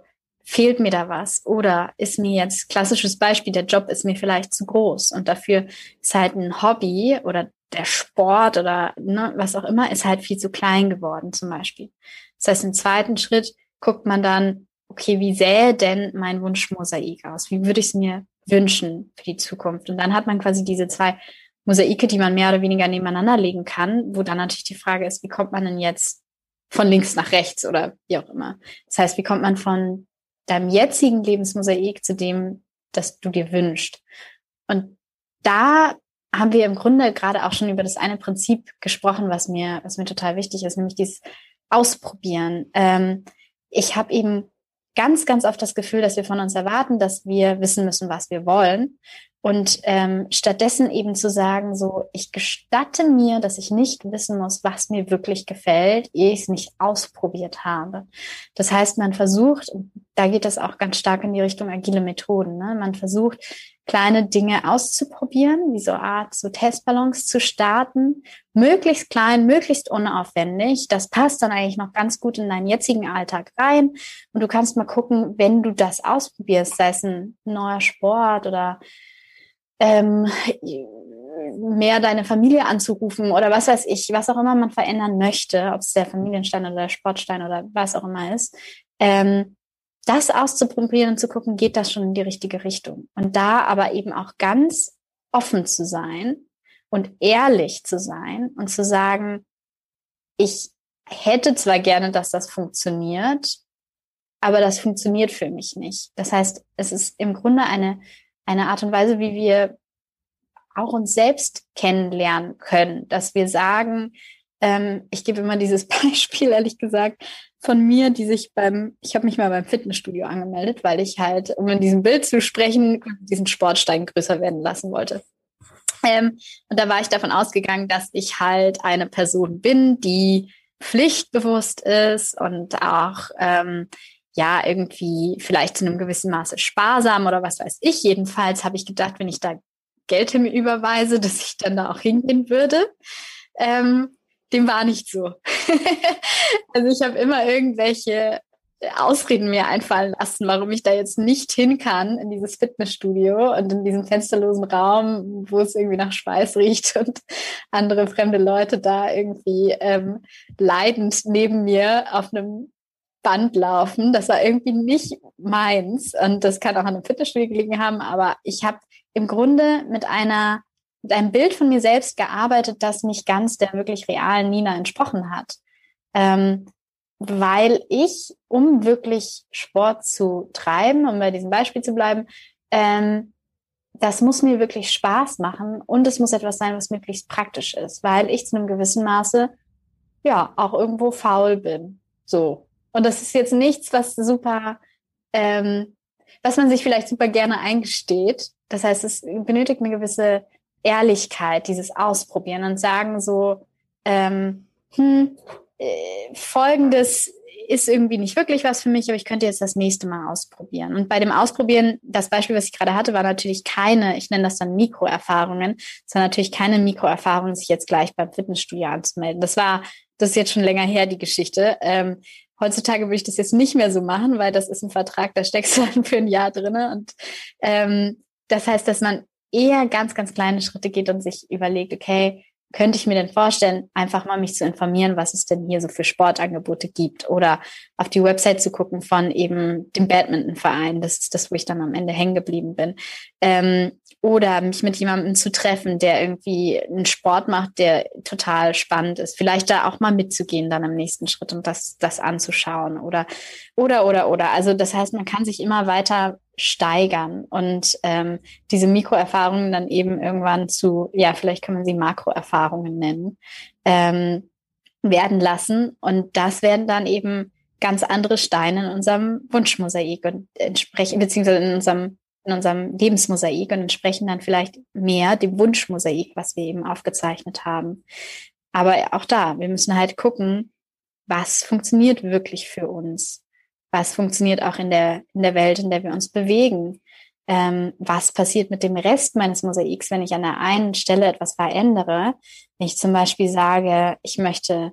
fehlt mir da was? Oder ist mir jetzt klassisches Beispiel, der Job ist mir vielleicht zu groß und dafür ist halt ein Hobby oder der Sport oder ne, was auch immer, ist halt viel zu klein geworden zum Beispiel. Das heißt, im zweiten Schritt guckt man dann, okay, wie sähe denn mein Wunschmosaik aus? Wie würde ich es mir wünschen für die Zukunft? Und dann hat man quasi diese zwei Mosaike, die man mehr oder weniger nebeneinander legen kann, wo dann natürlich die Frage ist, wie kommt man denn jetzt von links nach rechts oder wie auch immer? Das heißt, wie kommt man von deinem jetzigen Lebensmosaik zu dem, das du dir wünschst? Und da haben wir im Grunde gerade auch schon über das eine Prinzip gesprochen, was mir, was mir total wichtig ist, nämlich dieses Ausprobieren. Ähm, ich habe eben ganz, ganz oft das Gefühl, dass wir von uns erwarten, dass wir wissen müssen, was wir wollen. Und ähm, stattdessen eben zu sagen, so, ich gestatte mir, dass ich nicht wissen muss, was mir wirklich gefällt, ehe ich es nicht ausprobiert habe. Das heißt, man versucht, da geht das auch ganz stark in die Richtung agile Methoden. Ne? Man versucht, kleine Dinge auszuprobieren, wie so Art so Testballons zu starten, möglichst klein, möglichst unaufwendig. Das passt dann eigentlich noch ganz gut in deinen jetzigen Alltag rein. Und du kannst mal gucken, wenn du das ausprobierst, sei es ein neuer Sport oder ähm, mehr deine Familie anzurufen oder was weiß ich, was auch immer man verändern möchte, ob es der Familienstein oder der Sportstein oder was auch immer ist. Ähm, das auszuprobieren und zu gucken, geht das schon in die richtige Richtung. Und da aber eben auch ganz offen zu sein und ehrlich zu sein und zu sagen, ich hätte zwar gerne, dass das funktioniert, aber das funktioniert für mich nicht. Das heißt, es ist im Grunde eine, eine Art und Weise, wie wir auch uns selbst kennenlernen können, dass wir sagen, ähm, ich gebe immer dieses Beispiel, ehrlich gesagt, von mir, die sich beim, ich habe mich mal beim Fitnessstudio angemeldet, weil ich halt, um in diesem Bild zu sprechen, diesen Sportstein größer werden lassen wollte. Ähm, und da war ich davon ausgegangen, dass ich halt eine Person bin, die pflichtbewusst ist und auch ähm, ja irgendwie vielleicht zu einem gewissen Maße sparsam oder was weiß ich. Jedenfalls habe ich gedacht, wenn ich da Geld mir überweise, dass ich dann da auch hingehen würde. Ähm, dem war nicht so. also ich habe immer irgendwelche Ausreden mir einfallen lassen, warum ich da jetzt nicht hin kann in dieses Fitnessstudio und in diesem fensterlosen Raum, wo es irgendwie nach Schweiß riecht und andere fremde Leute da irgendwie ähm, leidend neben mir auf einem Band laufen. Das war irgendwie nicht meins und das kann auch an einem Fitnessstudio gelegen haben, aber ich habe im Grunde mit einer mit einem Bild von mir selbst gearbeitet, das nicht ganz der wirklich realen Nina entsprochen hat. Ähm, weil ich, um wirklich Sport zu treiben, um bei diesem Beispiel zu bleiben, ähm, das muss mir wirklich Spaß machen und es muss etwas sein, was möglichst praktisch ist, weil ich zu einem gewissen Maße ja auch irgendwo faul bin. So. Und das ist jetzt nichts, was super, ähm, was man sich vielleicht super gerne eingesteht. Das heißt, es benötigt eine gewisse Ehrlichkeit, dieses Ausprobieren und sagen so, ähm, hm, äh, folgendes ist irgendwie nicht wirklich was für mich, aber ich könnte jetzt das nächste Mal ausprobieren. Und bei dem Ausprobieren, das Beispiel, was ich gerade hatte, war natürlich keine, ich nenne das dann Mikroerfahrungen, sondern natürlich keine Mikroerfahrungen, sich jetzt gleich beim Fitnessstudio anzumelden. Das war, das ist jetzt schon länger her, die Geschichte. Ähm, heutzutage würde ich das jetzt nicht mehr so machen, weil das ist ein Vertrag, da steckst du dann für ein Jahr drinne. Und ähm, das heißt, dass man eher ganz, ganz kleine Schritte geht und sich überlegt, okay, könnte ich mir denn vorstellen, einfach mal mich zu informieren, was es denn hier so für Sportangebote gibt oder auf die Website zu gucken von eben dem Badmintonverein. Das ist das, wo ich dann am Ende hängen geblieben bin. Ähm, oder mich mit jemandem zu treffen, der irgendwie einen Sport macht, der total spannend ist. Vielleicht da auch mal mitzugehen dann im nächsten Schritt und das, das anzuschauen oder, oder, oder, oder. Also das heißt, man kann sich immer weiter steigern und ähm, diese Mikroerfahrungen dann eben irgendwann zu, ja, vielleicht kann man sie Makroerfahrungen nennen, ähm, werden lassen. Und das werden dann eben ganz andere Steine in unserem Wunschmosaik und entsprechen, beziehungsweise in unserem, in unserem Lebensmosaik und entsprechen dann vielleicht mehr dem Wunschmosaik, was wir eben aufgezeichnet haben. Aber auch da, wir müssen halt gucken, was funktioniert wirklich für uns was funktioniert auch in der, in der Welt, in der wir uns bewegen. Ähm, was passiert mit dem Rest meines Mosaiks, wenn ich an der einen Stelle etwas verändere? Wenn ich zum Beispiel sage, ich möchte,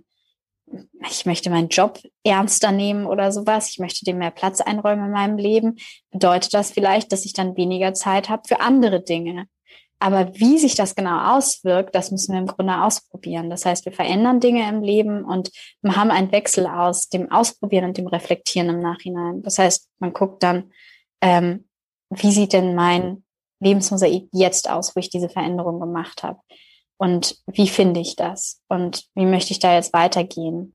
ich möchte meinen Job ernster nehmen oder sowas, ich möchte dem mehr Platz einräumen in meinem Leben, bedeutet das vielleicht, dass ich dann weniger Zeit habe für andere Dinge. Aber wie sich das genau auswirkt, das müssen wir im Grunde ausprobieren. Das heißt, wir verändern Dinge im Leben und haben einen Wechsel aus dem Ausprobieren und dem Reflektieren im Nachhinein. Das heißt, man guckt dann, ähm, wie sieht denn mein Lebensmosaik jetzt aus, wo ich diese Veränderung gemacht habe? Und wie finde ich das? Und wie möchte ich da jetzt weitergehen?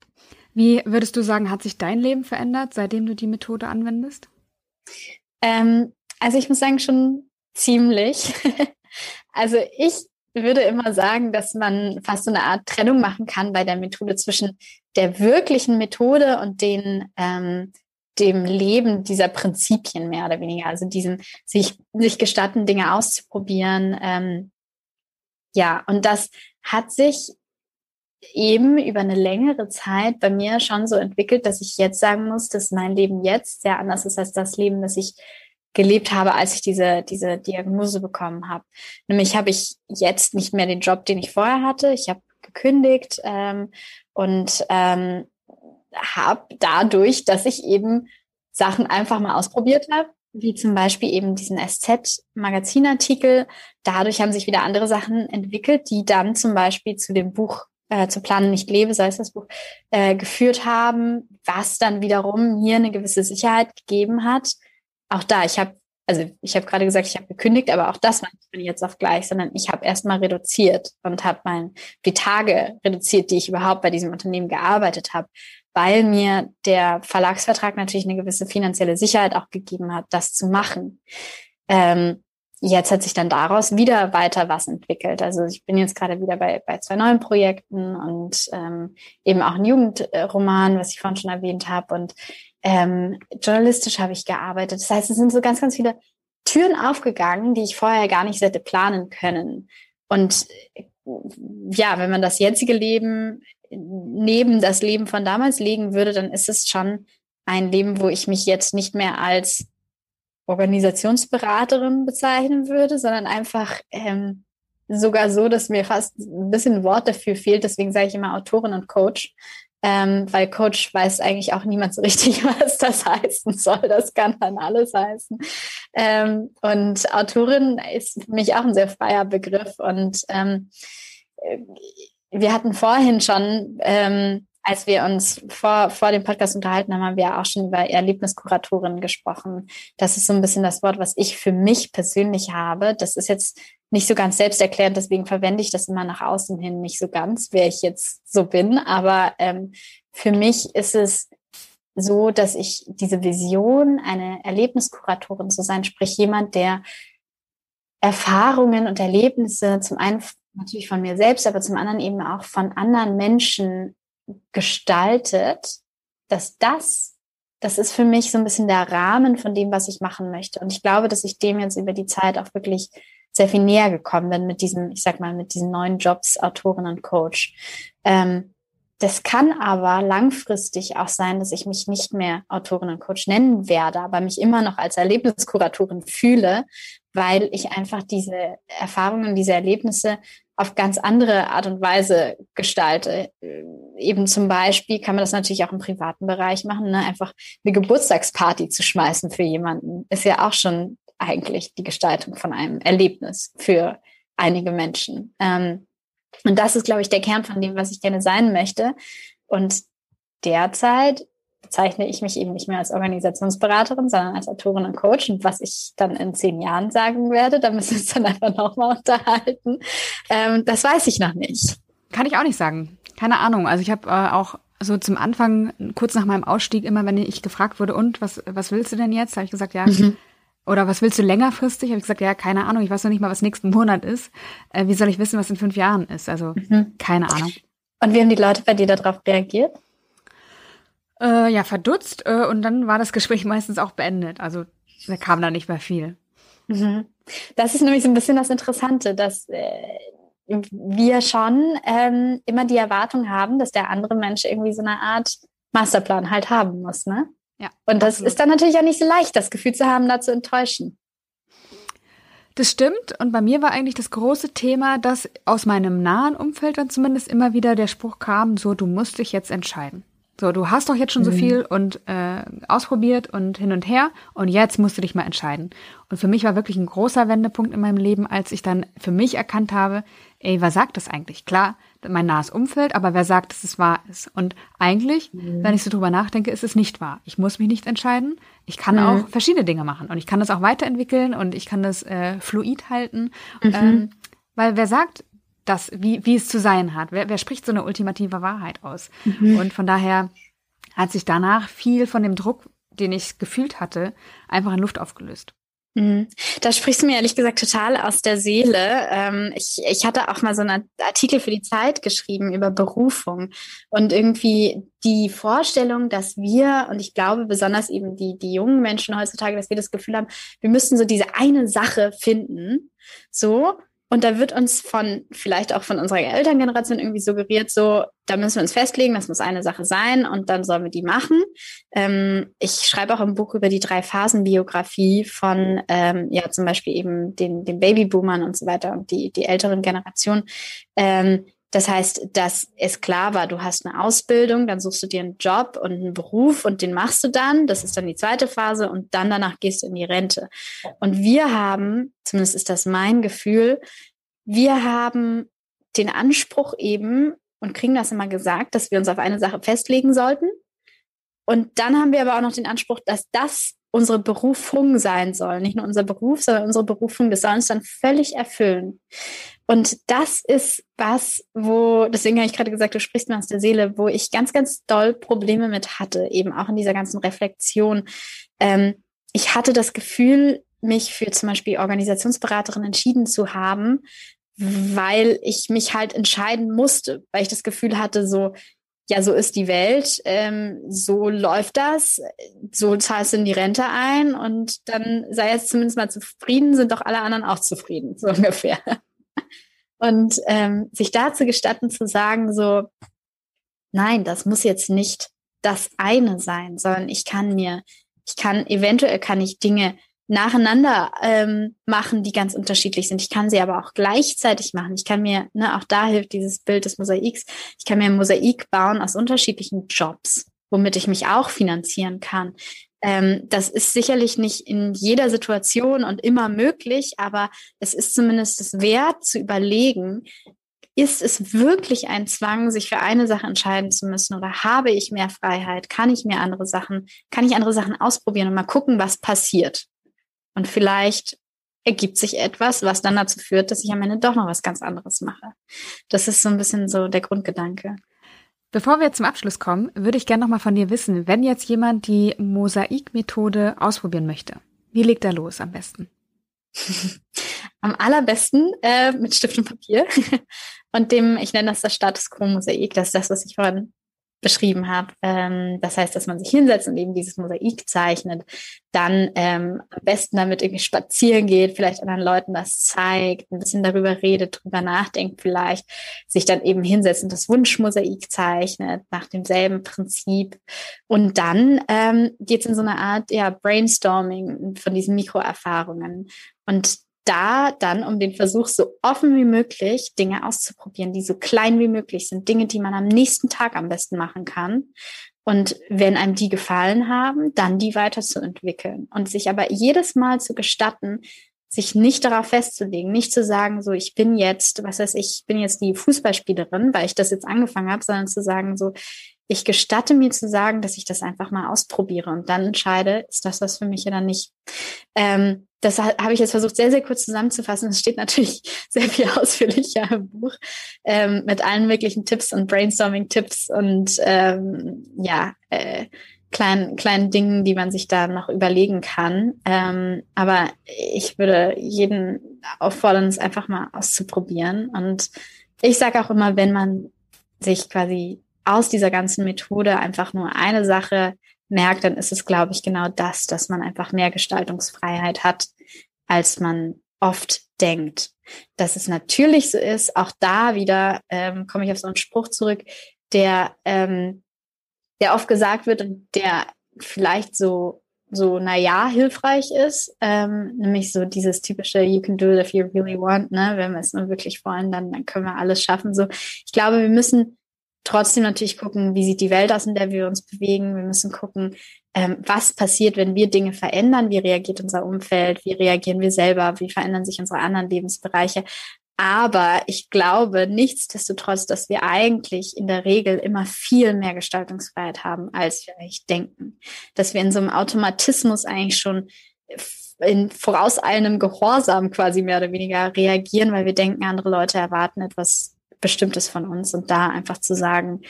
Wie würdest du sagen, hat sich dein Leben verändert, seitdem du die Methode anwendest? Ähm, also ich muss sagen, schon ziemlich. Also ich würde immer sagen, dass man fast so eine Art Trennung machen kann bei der Methode zwischen der wirklichen Methode und den ähm, dem Leben dieser Prinzipien mehr oder weniger, also diesen sich sich gestatten, Dinge auszuprobieren. Ähm, ja, und das hat sich eben über eine längere Zeit bei mir schon so entwickelt, dass ich jetzt sagen muss, dass mein Leben jetzt sehr anders ist als das Leben, das ich gelebt habe, als ich diese, diese Diagnose bekommen habe. Nämlich habe ich jetzt nicht mehr den Job, den ich vorher hatte. Ich habe gekündigt ähm, und ähm, habe dadurch, dass ich eben Sachen einfach mal ausprobiert habe, wie zum Beispiel eben diesen SZ-Magazinartikel. Dadurch haben sich wieder andere Sachen entwickelt, die dann zum Beispiel zu dem Buch äh, zu Planen nicht lebe, sei es das Buch, äh, geführt haben, was dann wiederum mir eine gewisse Sicherheit gegeben hat, auch da, ich habe, also ich habe gerade gesagt, ich habe gekündigt, aber auch das war nicht von jetzt auf gleich, sondern ich habe erstmal reduziert und habe mein die Tage reduziert, die ich überhaupt bei diesem Unternehmen gearbeitet habe, weil mir der Verlagsvertrag natürlich eine gewisse finanzielle Sicherheit auch gegeben hat, das zu machen. Ähm, jetzt hat sich dann daraus wieder weiter was entwickelt. Also ich bin jetzt gerade wieder bei, bei zwei neuen Projekten und ähm, eben auch ein Jugendroman, was ich vorhin schon erwähnt habe. Und ähm, journalistisch habe ich gearbeitet. Das heißt, es sind so ganz, ganz viele Türen aufgegangen, die ich vorher gar nicht hätte planen können. Und ja, wenn man das jetzige Leben neben das Leben von damals legen würde, dann ist es schon ein Leben, wo ich mich jetzt nicht mehr als Organisationsberaterin bezeichnen würde, sondern einfach ähm, sogar so, dass mir fast ein bisschen Wort dafür fehlt. Deswegen sage ich immer Autorin und Coach, ähm, weil Coach weiß eigentlich auch niemand so richtig, was das heißen soll. Das kann dann alles heißen. Ähm, und Autorin ist für mich auch ein sehr freier Begriff. Und ähm, äh, wir hatten vorhin schon ähm, als wir uns vor, vor dem Podcast unterhalten haben, haben wir auch schon über Erlebniskuratorin gesprochen. Das ist so ein bisschen das Wort, was ich für mich persönlich habe. Das ist jetzt nicht so ganz selbsterklärend, deswegen verwende ich das immer nach außen hin nicht so ganz, wer ich jetzt so bin. Aber ähm, für mich ist es so, dass ich diese Vision, eine Erlebniskuratorin zu sein, sprich jemand, der Erfahrungen und Erlebnisse zum einen natürlich von mir selbst, aber zum anderen eben auch von anderen Menschen gestaltet, dass das, das ist für mich so ein bisschen der Rahmen von dem, was ich machen möchte. Und ich glaube, dass ich dem jetzt über die Zeit auch wirklich sehr viel näher gekommen bin mit diesem, ich sag mal, mit diesen neuen Jobs, Autorin und Coach. Ähm, das kann aber langfristig auch sein, dass ich mich nicht mehr Autorin und Coach nennen werde, aber mich immer noch als Erlebniskuratorin fühle, weil ich einfach diese Erfahrungen, diese Erlebnisse auf ganz andere Art und Weise gestalte. Eben zum Beispiel kann man das natürlich auch im privaten Bereich machen, ne? einfach eine Geburtstagsparty zu schmeißen für jemanden, ist ja auch schon eigentlich die Gestaltung von einem Erlebnis für einige Menschen. Ähm, und das ist, glaube ich, der Kern von dem, was ich gerne sein möchte. Und derzeit bezeichne ich mich eben nicht mehr als Organisationsberaterin, sondern als Autorin und Coach. Und was ich dann in zehn Jahren sagen werde, da müssen wir uns dann einfach nochmal unterhalten. Ähm, das weiß ich noch nicht. Kann ich auch nicht sagen. Keine Ahnung. Also ich habe äh, auch so zum Anfang, kurz nach meinem Ausstieg, immer wenn ich gefragt wurde, und was, was willst du denn jetzt? Habe ich gesagt, ja. Mhm. Oder was willst du längerfristig? Habe ich gesagt, ja, keine Ahnung. Ich weiß noch nicht mal, was nächsten Monat ist. Äh, wie soll ich wissen, was in fünf Jahren ist? Also mhm. keine Ahnung. Und wie haben die Leute bei dir darauf reagiert? Äh, ja, verdutzt äh, und dann war das Gespräch meistens auch beendet. Also da kam da nicht mehr viel. Mhm. Das ist nämlich so ein bisschen das Interessante, dass äh, wir schon ähm, immer die Erwartung haben, dass der andere Mensch irgendwie so eine Art Masterplan halt haben muss, ne? Ja. Und das absolut. ist dann natürlich auch nicht so leicht, das Gefühl zu haben, da zu enttäuschen. Das stimmt. Und bei mir war eigentlich das große Thema, dass aus meinem nahen Umfeld dann zumindest immer wieder der Spruch kam, so, du musst dich jetzt entscheiden. So, du hast doch jetzt schon mhm. so viel und äh, ausprobiert und hin und her und jetzt musst du dich mal entscheiden. Und für mich war wirklich ein großer Wendepunkt in meinem Leben, als ich dann für mich erkannt habe, ey, wer sagt das eigentlich? Klar, mein nahes Umfeld, aber wer sagt, dass es wahr ist? Und eigentlich, mhm. wenn ich so drüber nachdenke, ist es nicht wahr. Ich muss mich nicht entscheiden. Ich kann mhm. auch verschiedene Dinge machen und ich kann das auch weiterentwickeln und ich kann das äh, fluid halten. Mhm. Ähm, weil wer sagt, das, wie, wie es zu sein hat. Wer, wer spricht so eine ultimative Wahrheit aus? Mhm. Und von daher hat sich danach viel von dem Druck, den ich gefühlt hatte, einfach in Luft aufgelöst. Mhm. Da sprichst du mir ehrlich gesagt total aus der Seele. Ähm, ich, ich hatte auch mal so einen Artikel für die Zeit geschrieben über Berufung und irgendwie die Vorstellung, dass wir, und ich glaube besonders eben die, die jungen Menschen heutzutage, dass wir das Gefühl haben, wir müssten so diese eine Sache finden, so, und da wird uns von, vielleicht auch von unserer Elterngeneration irgendwie suggeriert, so, da müssen wir uns festlegen, das muss eine Sache sein und dann sollen wir die machen. Ähm, ich schreibe auch im Buch über die drei Phasen Biografie von, ähm, ja, zum Beispiel eben den, den Babyboomern und so weiter und die, die älteren Generationen. Ähm, das heißt, dass es klar war, du hast eine Ausbildung, dann suchst du dir einen Job und einen Beruf und den machst du dann. Das ist dann die zweite Phase und dann danach gehst du in die Rente. Und wir haben, zumindest ist das mein Gefühl, wir haben den Anspruch eben und kriegen das immer gesagt, dass wir uns auf eine Sache festlegen sollten. Und dann haben wir aber auch noch den Anspruch, dass das unsere Berufung sein soll. Nicht nur unser Beruf, sondern unsere Berufung, das soll uns dann völlig erfüllen. Und das ist was, wo, deswegen habe ich gerade gesagt, du sprichst mir aus der Seele, wo ich ganz, ganz doll Probleme mit hatte, eben auch in dieser ganzen Reflexion. Ähm, ich hatte das Gefühl, mich für zum Beispiel Organisationsberaterin entschieden zu haben, weil ich mich halt entscheiden musste, weil ich das Gefühl hatte, so, ja, so ist die Welt, ähm, so läuft das, so zahlst du in die Rente ein und dann sei jetzt zumindest mal zufrieden, sind doch alle anderen auch zufrieden, so ungefähr. Und ähm, sich dazu gestatten zu sagen, so, nein, das muss jetzt nicht das eine sein, sondern ich kann mir, ich kann, eventuell kann ich Dinge nacheinander ähm, machen, die ganz unterschiedlich sind. Ich kann sie aber auch gleichzeitig machen. Ich kann mir, ne, auch da hilft dieses Bild des Mosaiks, ich kann mir ein Mosaik bauen aus unterschiedlichen Jobs, womit ich mich auch finanzieren kann. Ähm, das ist sicherlich nicht in jeder Situation und immer möglich, aber es ist zumindest es wert zu überlegen, ist es wirklich ein Zwang, sich für eine Sache entscheiden zu müssen oder habe ich mehr Freiheit? Kann ich mir andere Sachen, kann ich andere Sachen ausprobieren und mal gucken, was passiert? Und vielleicht ergibt sich etwas, was dann dazu führt, dass ich am Ende doch noch was ganz anderes mache. Das ist so ein bisschen so der Grundgedanke. Bevor wir zum Abschluss kommen, würde ich gerne noch mal von dir wissen, wenn jetzt jemand die Mosaikmethode ausprobieren möchte, wie legt er los am besten? am allerbesten äh, mit Stift und Papier und dem, ich nenne das das Status Quo Mosaik, das ist das, was ich vorhin beschrieben habe. Ähm, das heißt, dass man sich hinsetzt und eben dieses Mosaik zeichnet, dann ähm, am besten damit irgendwie spazieren geht, vielleicht anderen Leuten das zeigt, ein bisschen darüber redet, drüber nachdenkt vielleicht, sich dann eben hinsetzt und das Wunschmosaik zeichnet nach demselben Prinzip. Und dann ähm, geht es in so eine Art ja, Brainstorming von diesen Mikroerfahrungen. Und da dann um den Versuch, so offen wie möglich Dinge auszuprobieren, die so klein wie möglich sind, Dinge, die man am nächsten Tag am besten machen kann. Und wenn einem die gefallen haben, dann die weiterzuentwickeln und sich aber jedes Mal zu gestatten, sich nicht darauf festzulegen, nicht zu sagen, so ich bin jetzt, was weiß ich, ich bin jetzt die Fußballspielerin, weil ich das jetzt angefangen habe, sondern zu sagen, so ich gestatte mir zu sagen, dass ich das einfach mal ausprobiere und dann entscheide, ist das was für mich oder nicht. Ähm, das habe ich jetzt versucht, sehr, sehr kurz zusammenzufassen. Es steht natürlich sehr viel ausführlicher im Buch ähm, mit allen möglichen Tipps und Brainstorming-Tipps und ähm, ja, äh, kleinen, kleinen Dingen, die man sich da noch überlegen kann. Ähm, aber ich würde jeden auffordern, es einfach mal auszuprobieren. Und ich sage auch immer, wenn man sich quasi aus dieser ganzen Methode einfach nur eine Sache merkt, dann ist es, glaube ich, genau das, dass man einfach mehr Gestaltungsfreiheit hat, als man oft denkt. Dass es natürlich so ist, auch da wieder ähm, komme ich auf so einen Spruch zurück, der, ähm, der oft gesagt wird und der vielleicht so so, na ja, hilfreich ist, ähm, nämlich so dieses typische You can do it if you really want, ne, wenn wir es nur wirklich wollen, dann, dann können wir alles schaffen, so. Ich glaube, wir müssen trotzdem natürlich gucken, wie sieht die Welt aus, in der wir uns bewegen. Wir müssen gucken, ähm, was passiert, wenn wir Dinge verändern, wie reagiert unser Umfeld, wie reagieren wir selber, wie verändern sich unsere anderen Lebensbereiche. Aber ich glaube nichtsdestotrotz, dass wir eigentlich in der Regel immer viel mehr Gestaltungsfreiheit haben, als wir eigentlich denken. Dass wir in so einem Automatismus eigentlich schon in vorauseilendem Gehorsam quasi mehr oder weniger reagieren, weil wir denken, andere Leute erwarten etwas Bestimmtes von uns und da einfach zu sagen,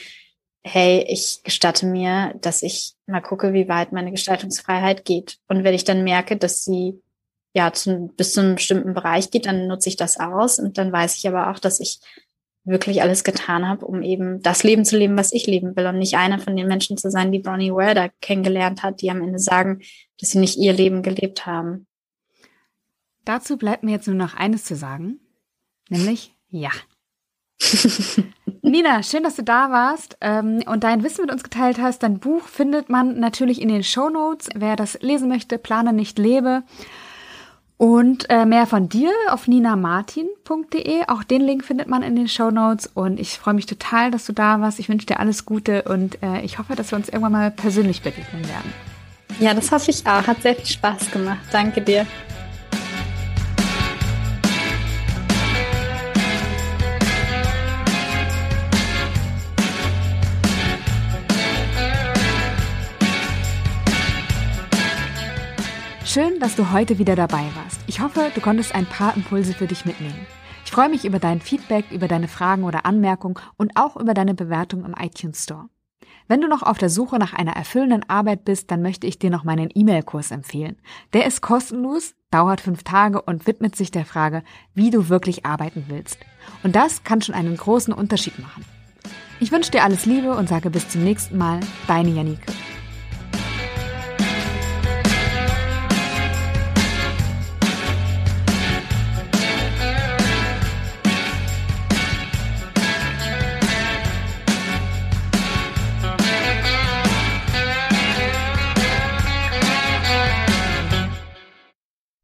hey, ich gestatte mir, dass ich mal gucke, wie weit meine Gestaltungsfreiheit geht. Und wenn ich dann merke, dass sie ja zu, bis zu einem bestimmten Bereich geht, dann nutze ich das aus und dann weiß ich aber auch, dass ich wirklich alles getan habe, um eben das Leben zu leben, was ich leben will und nicht einer von den Menschen zu sein, die Bonnie da kennengelernt hat, die am Ende sagen, dass sie nicht ihr Leben gelebt haben. Dazu bleibt mir jetzt nur noch eines zu sagen, nämlich ja. Nina, schön, dass du da warst ähm, und dein Wissen mit uns geteilt hast. Dein Buch findet man natürlich in den Show Notes. Wer das lesen möchte, plane nicht lebe. Und äh, mehr von dir auf ninamartin.de. Auch den Link findet man in den Show Notes. Und ich freue mich total, dass du da warst. Ich wünsche dir alles Gute und äh, ich hoffe, dass wir uns irgendwann mal persönlich begegnen werden. Ja, das hoffe ich auch. Hat sehr viel Spaß gemacht. Danke dir. Schön, dass du heute wieder dabei warst. Ich hoffe, du konntest ein paar Impulse für dich mitnehmen. Ich freue mich über dein Feedback, über deine Fragen oder Anmerkungen und auch über deine Bewertung im iTunes Store. Wenn du noch auf der Suche nach einer erfüllenden Arbeit bist, dann möchte ich dir noch meinen E-Mail-Kurs empfehlen. Der ist kostenlos, dauert fünf Tage und widmet sich der Frage, wie du wirklich arbeiten willst. Und das kann schon einen großen Unterschied machen. Ich wünsche dir alles Liebe und sage bis zum nächsten Mal, deine Janike.